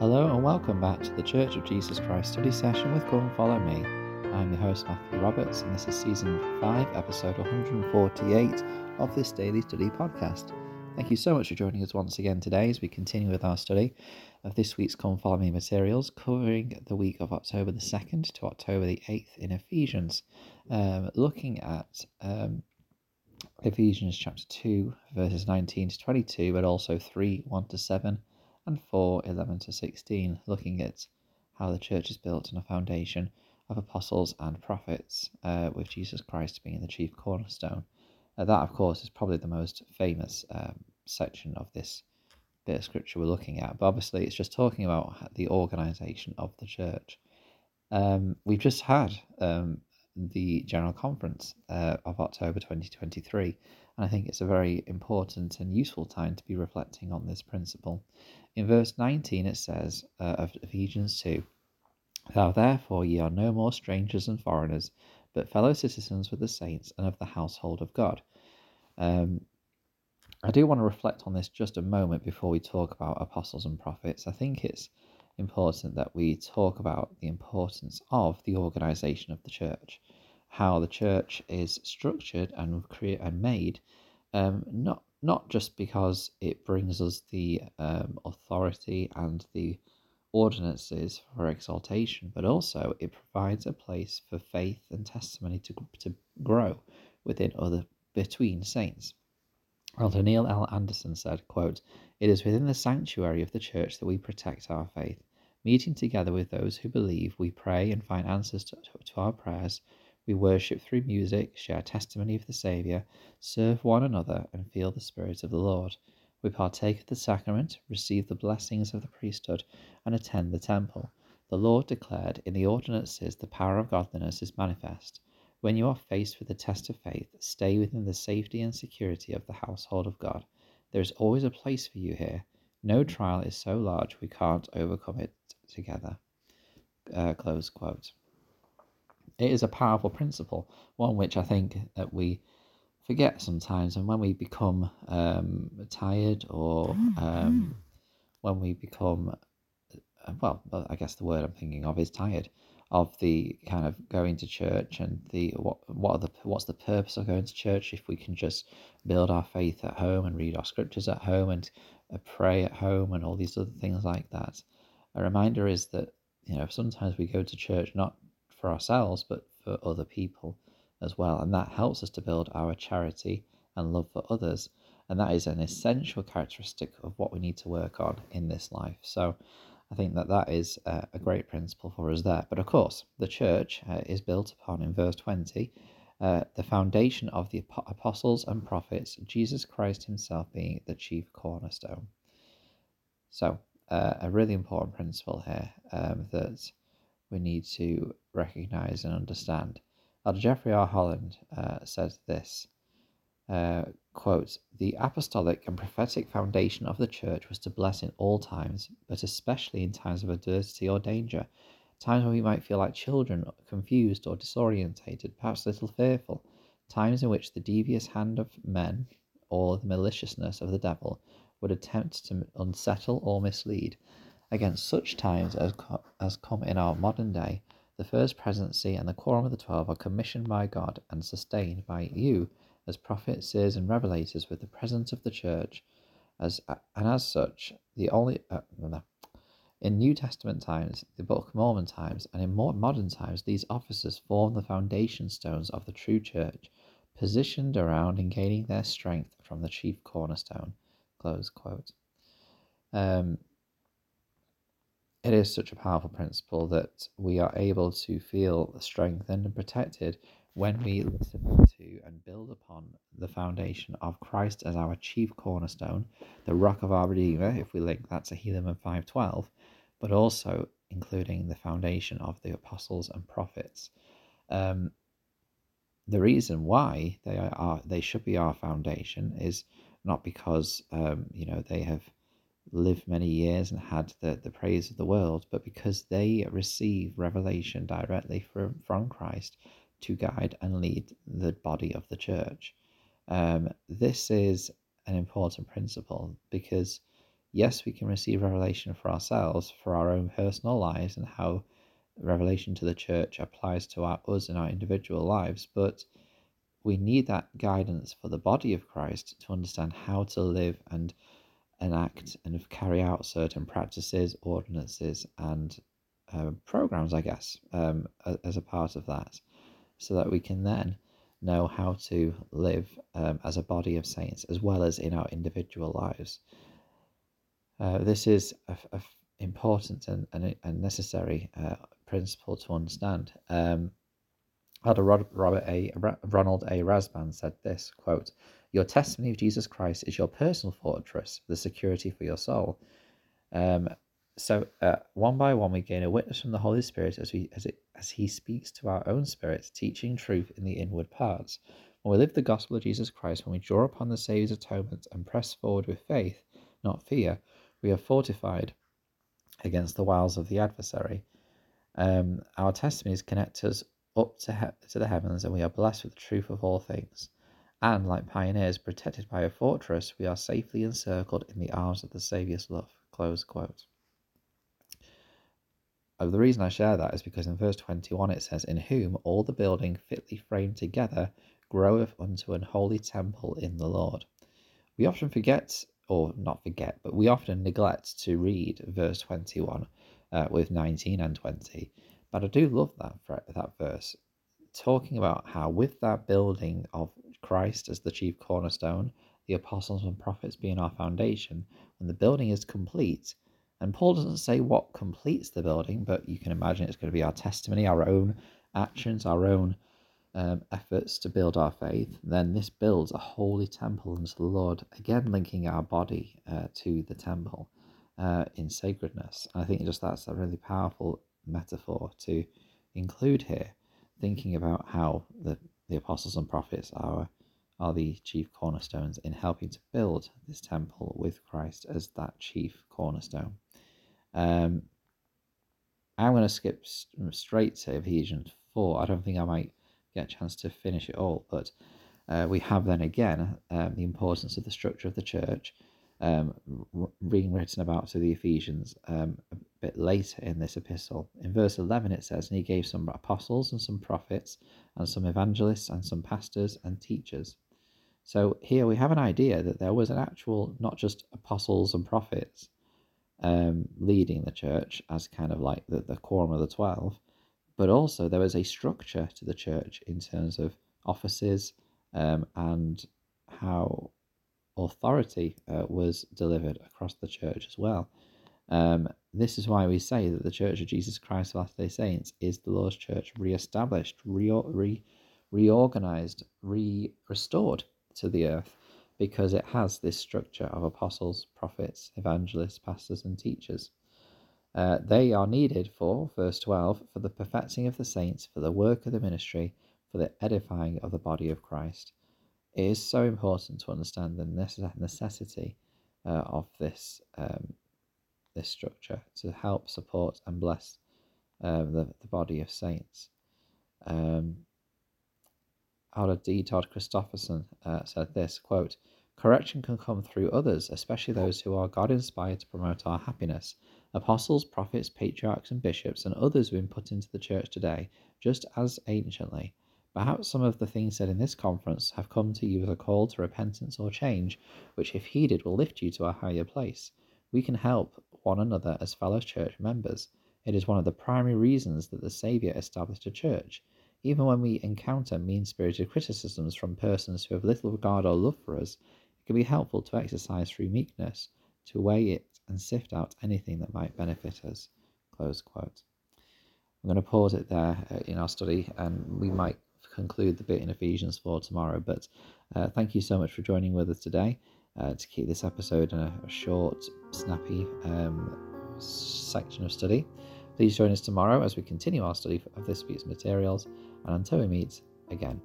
Hello and welcome back to the Church of Jesus Christ study session with Come Follow Me. I'm your host Matthew Roberts, and this is season 5, episode 148 of this daily study podcast. Thank you so much for joining us once again today as we continue with our study of this week's Come Follow Me materials, covering the week of October the 2nd to October the 8th in Ephesians, um, looking at um, Ephesians chapter 2, verses 19 to 22, but also 3 1 to 7 and 4 11 to 16, looking at how the church is built on a foundation of apostles and prophets, uh, with Jesus Christ being the chief cornerstone. Uh, that, of course, is probably the most famous um, section of this bit of scripture we're looking at. But obviously, it's just talking about the organization of the church. Um, we've just had um, the General Conference uh, of October 2023, and I think it's a very important and useful time to be reflecting on this principle. In verse 19, it says uh, of Ephesians 2 Thou therefore ye are no more strangers and foreigners, but fellow citizens with the saints and of the household of God. Um, I do want to reflect on this just a moment before we talk about apostles and prophets. I think it's important that we talk about the importance of the organization of the church, how the church is structured and create and made, um, not not just because it brings us the um, authority and the ordinances for exaltation, but also it provides a place for faith and testimony to, to grow within other between saints. Elder Neil L. Andersen said, quote, It is within the sanctuary of the church that we protect our faith. Meeting together with those who believe, we pray and find answers to, to our prayers we worship through music, share testimony of the Saviour, serve one another, and feel the Spirit of the Lord. We partake of the sacrament, receive the blessings of the priesthood, and attend the temple. The Lord declared in the ordinances the power of godliness is manifest. When you are faced with the test of faith, stay within the safety and security of the household of God. There is always a place for you here. No trial is so large we can't overcome it together. Uh, close quote it is a powerful principle, one which I think that we forget sometimes. And when we become um, tired or um, when we become, uh, well, I guess the word I'm thinking of is tired of the kind of going to church and the what what are the what's the purpose of going to church if we can just build our faith at home and read our scriptures at home and uh, pray at home and all these other things like that. A reminder is that you know sometimes we go to church not for ourselves, but for other people as well. And that helps us to build our charity and love for others. And that is an essential characteristic of what we need to work on in this life. So I think that that is a, a great principle for us there. But of course, the church uh, is built upon, in verse 20, uh, the foundation of the apostles and prophets, Jesus Christ Himself being the chief cornerstone. So, uh, a really important principle here um, that we need to recognize and understand. Elder Jeffrey R. Holland uh, says this uh, quote, The apostolic and prophetic foundation of the church was to bless in all times, but especially in times of adversity or danger, times when we might feel like children, confused or disorientated, perhaps a little fearful, times in which the devious hand of men or the maliciousness of the devil would attempt to unsettle or mislead. Against such times as, co- as come in our modern day, the First Presidency and the Quorum of the Twelve are commissioned by God and sustained by you as prophets, seers, and revelators with the presence of the Church, as and as such, the only uh, in New Testament times, the Book of Mormon times, and in more modern times, these officers form the foundation stones of the true Church, positioned around and gaining their strength from the chief cornerstone. Close quote. Um, it is such a powerful principle that we are able to feel strengthened and protected when we listen to and build upon the foundation of Christ as our chief cornerstone, the rock of our Redeemer, if we link that to Helaman 5.12, but also including the foundation of the apostles and prophets. Um, the reason why they are they should be our foundation is not because um, you know they have lived many years and had the, the praise of the world, but because they receive revelation directly from, from Christ to guide and lead the body of the church. Um, this is an important principle because Yes, we can receive revelation for ourselves, for our own personal lives, and how revelation to the church applies to our, us in our individual lives, but we need that guidance for the body of Christ to understand how to live and enact and carry out certain practices, ordinances, and uh, programs, I guess, um, as a part of that, so that we can then know how to live um, as a body of saints as well as in our individual lives. Uh, this is a, a important and, and, and necessary uh, principle to understand. Um, Elder Robert A. Ronald A. Rasband said this quote, Your testimony of Jesus Christ is your personal fortress, the security for your soul. Um, so uh, one by one, we gain a witness from the Holy Spirit as we as it as He speaks to our own spirits, teaching truth in the inward parts. When we live the gospel of Jesus Christ, when we draw upon the Saviour's atonement and press forward with faith, not fear, we are fortified against the wiles of the adversary. Um, our testimonies connect us up to, he- to the heavens, and we are blessed with the truth of all things. And, like pioneers protected by a fortress, we are safely encircled in the arms of the Saviour's love. Close quote. Oh, the reason I share that is because in verse 21 it says, In whom all the building fitly framed together groweth unto an holy temple in the Lord. We often forget, or not forget, but we often neglect to read verse 21 uh, with 19 and 20. But I do love that, that verse, talking about how with that building of Christ as the chief cornerstone, the apostles and prophets being our foundation, when the building is complete, and Paul doesn't say what completes the building, but you can imagine it's going to be our testimony, our own actions, our own um, efforts to build our faith. Then this builds a holy temple unto the Lord, again linking our body uh, to the temple uh, in sacredness. I think just that's a really powerful metaphor to include here, thinking about how the, the apostles and prophets are are the chief cornerstones in helping to build this temple with Christ as that chief cornerstone. Um, I'm going to skip straight to Ephesians 4. I don't think I might get a chance to finish it all, but uh, we have then again um, the importance of the structure of the church um, being written about to the Ephesians um, a bit later in this epistle. In verse 11, it says, And he gave some apostles and some prophets, and some evangelists, and some pastors and teachers. So here we have an idea that there was an actual, not just apostles and prophets, um, leading the church as kind of like the, the quorum of the 12, but also there was a structure to the church in terms of offices um, and how authority uh, was delivered across the church as well. Um, this is why we say that the Church of Jesus Christ of Latter day Saints is the Lord's church re established, re- re- reorganized, re restored to the earth because it has this structure of apostles, prophets, evangelists, pastors, and teachers. Uh, they are needed for, verse 12, for the perfecting of the saints, for the work of the ministry, for the edifying of the body of Christ. It is so important to understand the necessity uh, of this um, this structure to help support and bless um, the, the body of saints. Um, Elder D. Todd Christofferson uh, said this quote, Correction can come through others, especially those who are God inspired to promote our happiness. Apostles, prophets, patriarchs, and bishops, and others have been put into the church today, just as anciently. Perhaps some of the things said in this conference have come to you as a call to repentance or change, which, if heeded, will lift you to a higher place. We can help one another as fellow church members. It is one of the primary reasons that the Saviour established a church. Even when we encounter mean spirited criticisms from persons who have little regard or love for us, it can be helpful to exercise through meekness, to weigh it and sift out anything that might benefit us. Close quote. I'm going to pause it there uh, in our study and we might conclude the bit in Ephesians 4 tomorrow. But uh, thank you so much for joining with us today uh, to keep this episode in a, a short, snappy um, section of study. Please join us tomorrow as we continue our study of this week's materials. And until we meet again,